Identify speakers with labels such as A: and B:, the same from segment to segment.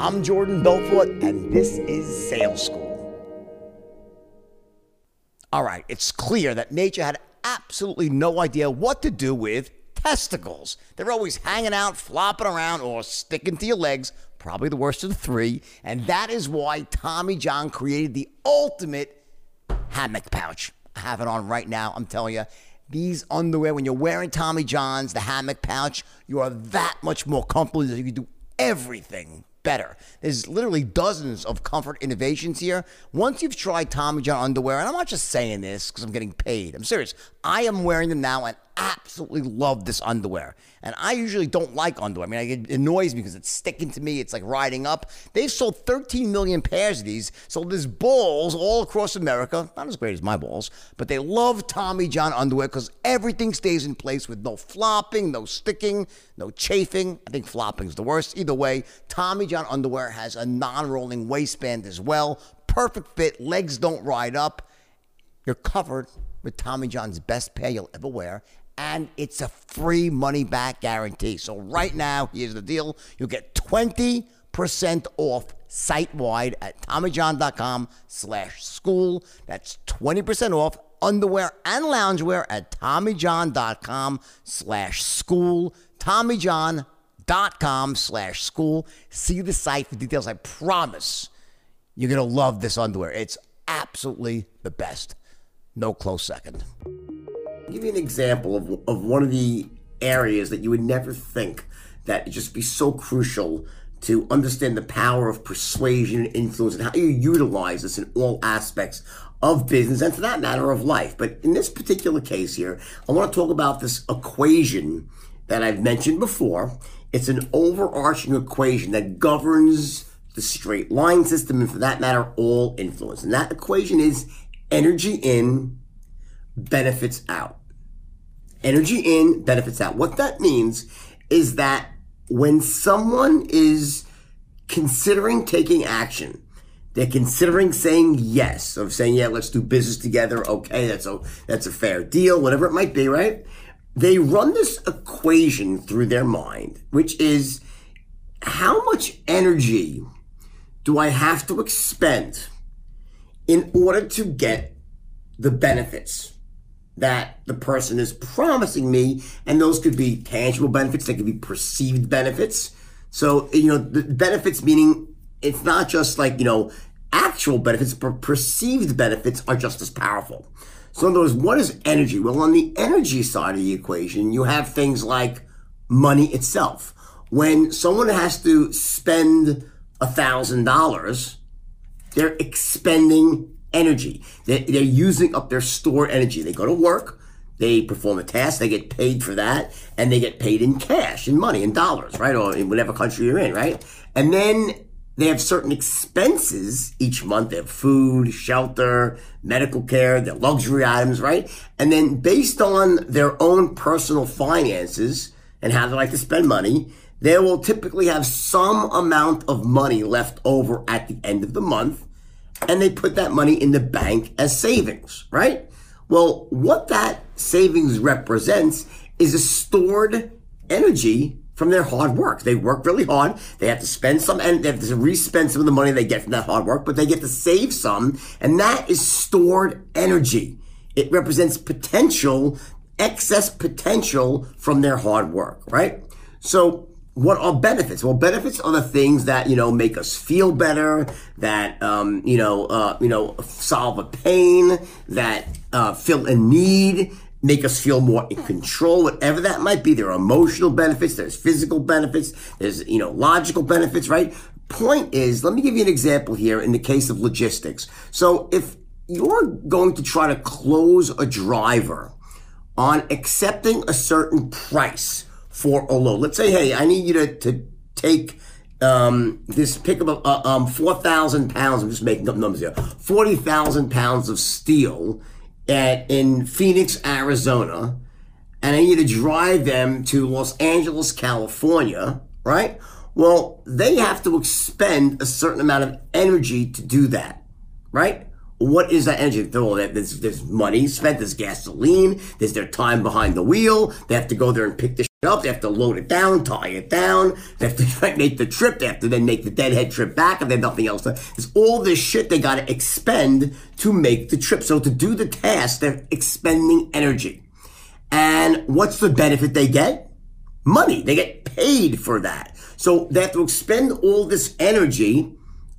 A: I'm Jordan Belfort, and this is Sales School. All right, it's clear that nature had absolutely no idea what to do with testicles. They're always hanging out, flopping around, or sticking to your legs, probably the worst of the three. And that is why Tommy John created the ultimate hammock pouch. I have it on right now, I'm telling you. These underwear, when you're wearing Tommy John's, the hammock pouch, you are that much more comfortable. You can do everything better. There's literally dozens of comfort innovations here. Once you've tried Tommy John underwear, and I'm not just saying this because I'm getting paid, I'm serious. I am wearing them now and absolutely love this underwear. And I usually don't like underwear. I mean, it annoys me because it's sticking to me. It's like riding up. They've sold 13 million pairs of these. So there's balls all across America. Not as great as my balls, but they love Tommy John underwear because everything stays in place with no flopping, no sticking, no chafing. I think flopping is the worst. Either way, Tommy John underwear has a non-rolling waistband as well. Perfect fit. Legs don't ride up. You're covered with Tommy John's best pair you'll ever wear and it's a free money back guarantee. So right now, here's the deal. You'll get 20% off site wide at TommyJohn.com slash school. That's 20% off underwear and loungewear at TommyJohn.com slash school. TommyJohn.com slash school. See the site for details. I promise you're going to love this underwear. It's absolutely the best. No close second. Give you an example of, of one of the areas that you would never think that would just be so crucial to understand the power of persuasion and influence and how you utilize this in all aspects of business and for that matter of life. But in this particular case here, I want to talk about this equation that I've mentioned before. It's an overarching equation that governs the straight line system and for that matter, all influence. And that equation is energy in, benefits out. Energy in, benefits out. What that means is that when someone is considering taking action, they're considering saying yes, of saying, yeah, let's do business together. Okay, that's a, that's a fair deal, whatever it might be, right? They run this equation through their mind, which is how much energy do I have to expend in order to get the benefits? That the person is promising me. And those could be tangible benefits, they could be perceived benefits. So, you know, the benefits meaning it's not just like, you know, actual benefits, but perceived benefits are just as powerful. So, in other words, what is energy? Well, on the energy side of the equation, you have things like money itself. When someone has to spend a thousand dollars, they're expending energy. They're, they're using up their stored energy. They go to work, they perform a task, they get paid for that, and they get paid in cash, in money, in dollars, right? Or in whatever country you're in, right? And then they have certain expenses each month. They have food, shelter, medical care, their luxury items, right? And then based on their own personal finances and how they like to spend money, they will typically have some amount of money left over at the end of the month and they put that money in the bank as savings, right? Well, what that savings represents is a stored energy from their hard work. They work really hard. They have to spend some and they have to re-spend some of the money they get from that hard work, but they get to save some. And that is stored energy. It represents potential, excess potential from their hard work, right? So what are benefits? Well, benefits are the things that you know make us feel better, that um, you know, uh, you know, solve a pain, that uh, fill a need, make us feel more in control, whatever that might be. There are emotional benefits, there's physical benefits, there's you know, logical benefits, right? Point is, let me give you an example here in the case of logistics. So if you're going to try to close a driver on accepting a certain price for a load. Let's say, hey, I need you to, to take um, this pick up uh, um, 4,000 pounds, I'm just making up numbers here, 40,000 pounds of steel at, in Phoenix, Arizona, and I need to drive them to Los Angeles, California, right? Well, they have to expend a certain amount of energy to do that, right? What is that energy? There's, there's money spent, there's gasoline, there's their time behind the wheel. They have to go there and pick the up. They have to load it down, tie it down. They have to make the trip. They have to then make the deadhead trip back if they have nothing else. There's all this shit they got to expend to make the trip. So to do the task, they're expending energy. And what's the benefit they get? Money. They get paid for that. So they have to expend all this energy,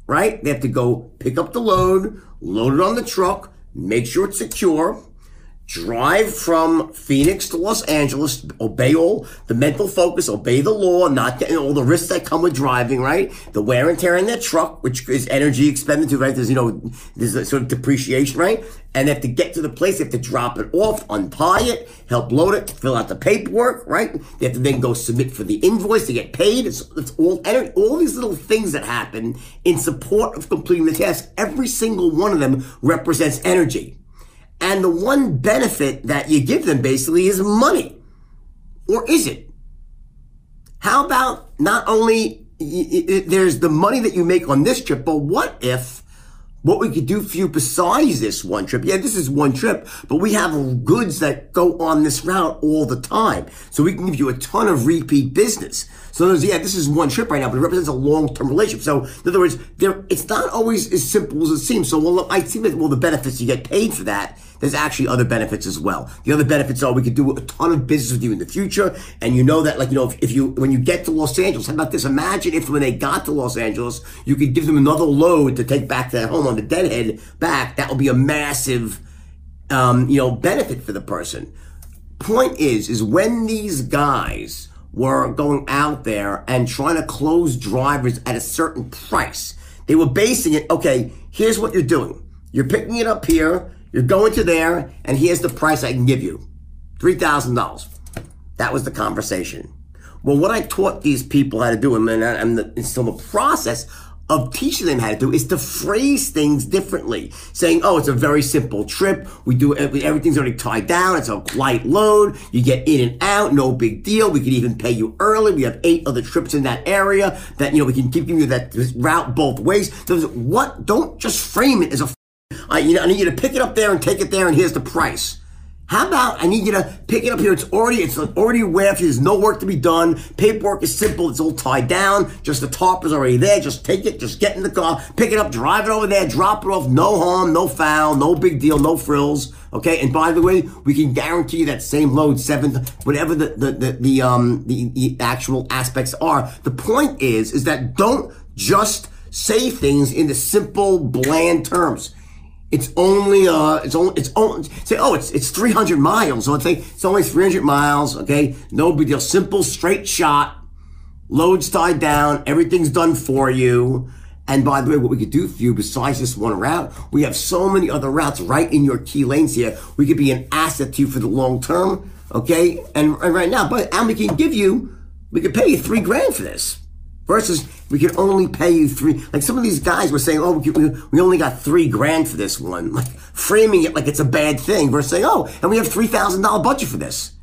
A: right? They have to go pick up the load, load it on the truck, make sure it's secure, drive from Phoenix to Los Angeles, obey all the mental focus, obey the law, not getting all the risks that come with driving, right? The wear and tear in their truck, which is energy expenditure, right? There's, you know, there's a sort of depreciation, right? And they have to get to the place, they have to drop it off, untie it, help load it, fill out the paperwork, right? They have to then go submit for the invoice to get paid. It's, it's all, all these little things that happen in support of completing the task. Every single one of them represents energy. And the one benefit that you give them basically is money. Or is it? How about not only there's the money that you make on this trip, but what if what we could do for you besides this one trip? Yeah, this is one trip, but we have goods that go on this route all the time. So we can give you a ton of repeat business. So there's, yeah, this is one trip right now, but it represents a long-term relationship. So in other words, there, it's not always as simple as it seems. So well, I see that, well, the benefits you get paid for that there's actually other benefits as well. The other benefits are we could do a ton of business with you in the future. And you know that, like, you know, if, if you, when you get to Los Angeles, how about this? Imagine if when they got to Los Angeles, you could give them another load to take back to their home on the deadhead back. That would be a massive, um, you know, benefit for the person. Point is, is when these guys were going out there and trying to close drivers at a certain price, they were basing it, okay, here's what you're doing. You're picking it up here. You're going to there, and here's the price I can give you $3,000. That was the conversation. Well, what I taught these people how to do, and I'm still the process of teaching them how to do, is to phrase things differently. Saying, oh, it's a very simple trip. We do everything's already tied down. It's a light load. You get in and out. No big deal. We can even pay you early. We have eight other trips in that area that, you know, we can keep you that route both ways. So what? Don't just frame it as a I, you know, I need you to pick it up there and take it there, and here's the price. How about I need you to pick it up here? It's already it's already aware There's no work to be done. Paperwork is simple. It's all tied down. Just the top is already there. Just take it. Just get in the car, pick it up, drive it over there, drop it off. No harm, no foul, no big deal, no frills. Okay. And by the way, we can guarantee you that same load, seven, whatever the the the, the um the, the actual aspects are. The point is is that don't just say things in the simple, bland terms. It's only uh, it's only it's only say oh it's it's 300 miles. So let's say it's only 300 miles. Okay, no big deal. Simple, straight shot. Loads tied down. Everything's done for you. And by the way, what we could do for you besides this one route, we have so many other routes right in your key lanes here. We could be an asset to you for the long term. Okay, and, and right now, but and we can give you, we could pay you three grand for this. Versus, we could only pay you three. Like some of these guys were saying, oh, we, we only got three grand for this one. Like framing it like it's a bad thing versus saying, oh, and we have $3,000 budget for this.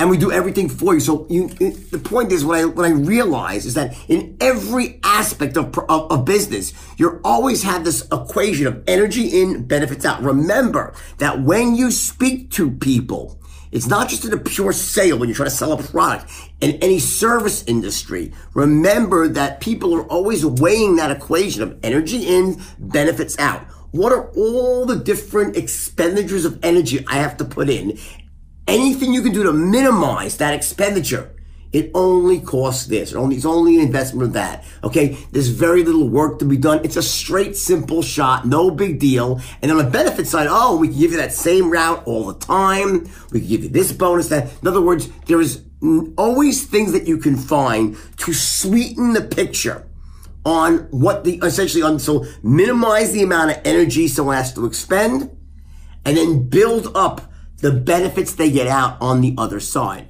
A: And we do everything for you. So you, the point is, what I, what I realize is that in every aspect of, of, of business, you always have this equation of energy in, benefits out. Remember that when you speak to people, it's not just in a pure sale when you're trying to sell a product. In any service industry, remember that people are always weighing that equation of energy in, benefits out. What are all the different expenditures of energy I have to put in? Anything you can do to minimize that expenditure it only costs this. It only, it's only an investment of that. Okay. There's very little work to be done. It's a straight, simple shot. No big deal. And on the benefit side, oh, we can give you that same route all the time. We can give you this bonus, that. In other words, there is always things that you can find to sweeten the picture on what the, essentially on, so minimize the amount of energy someone has to expend and then build up the benefits they get out on the other side.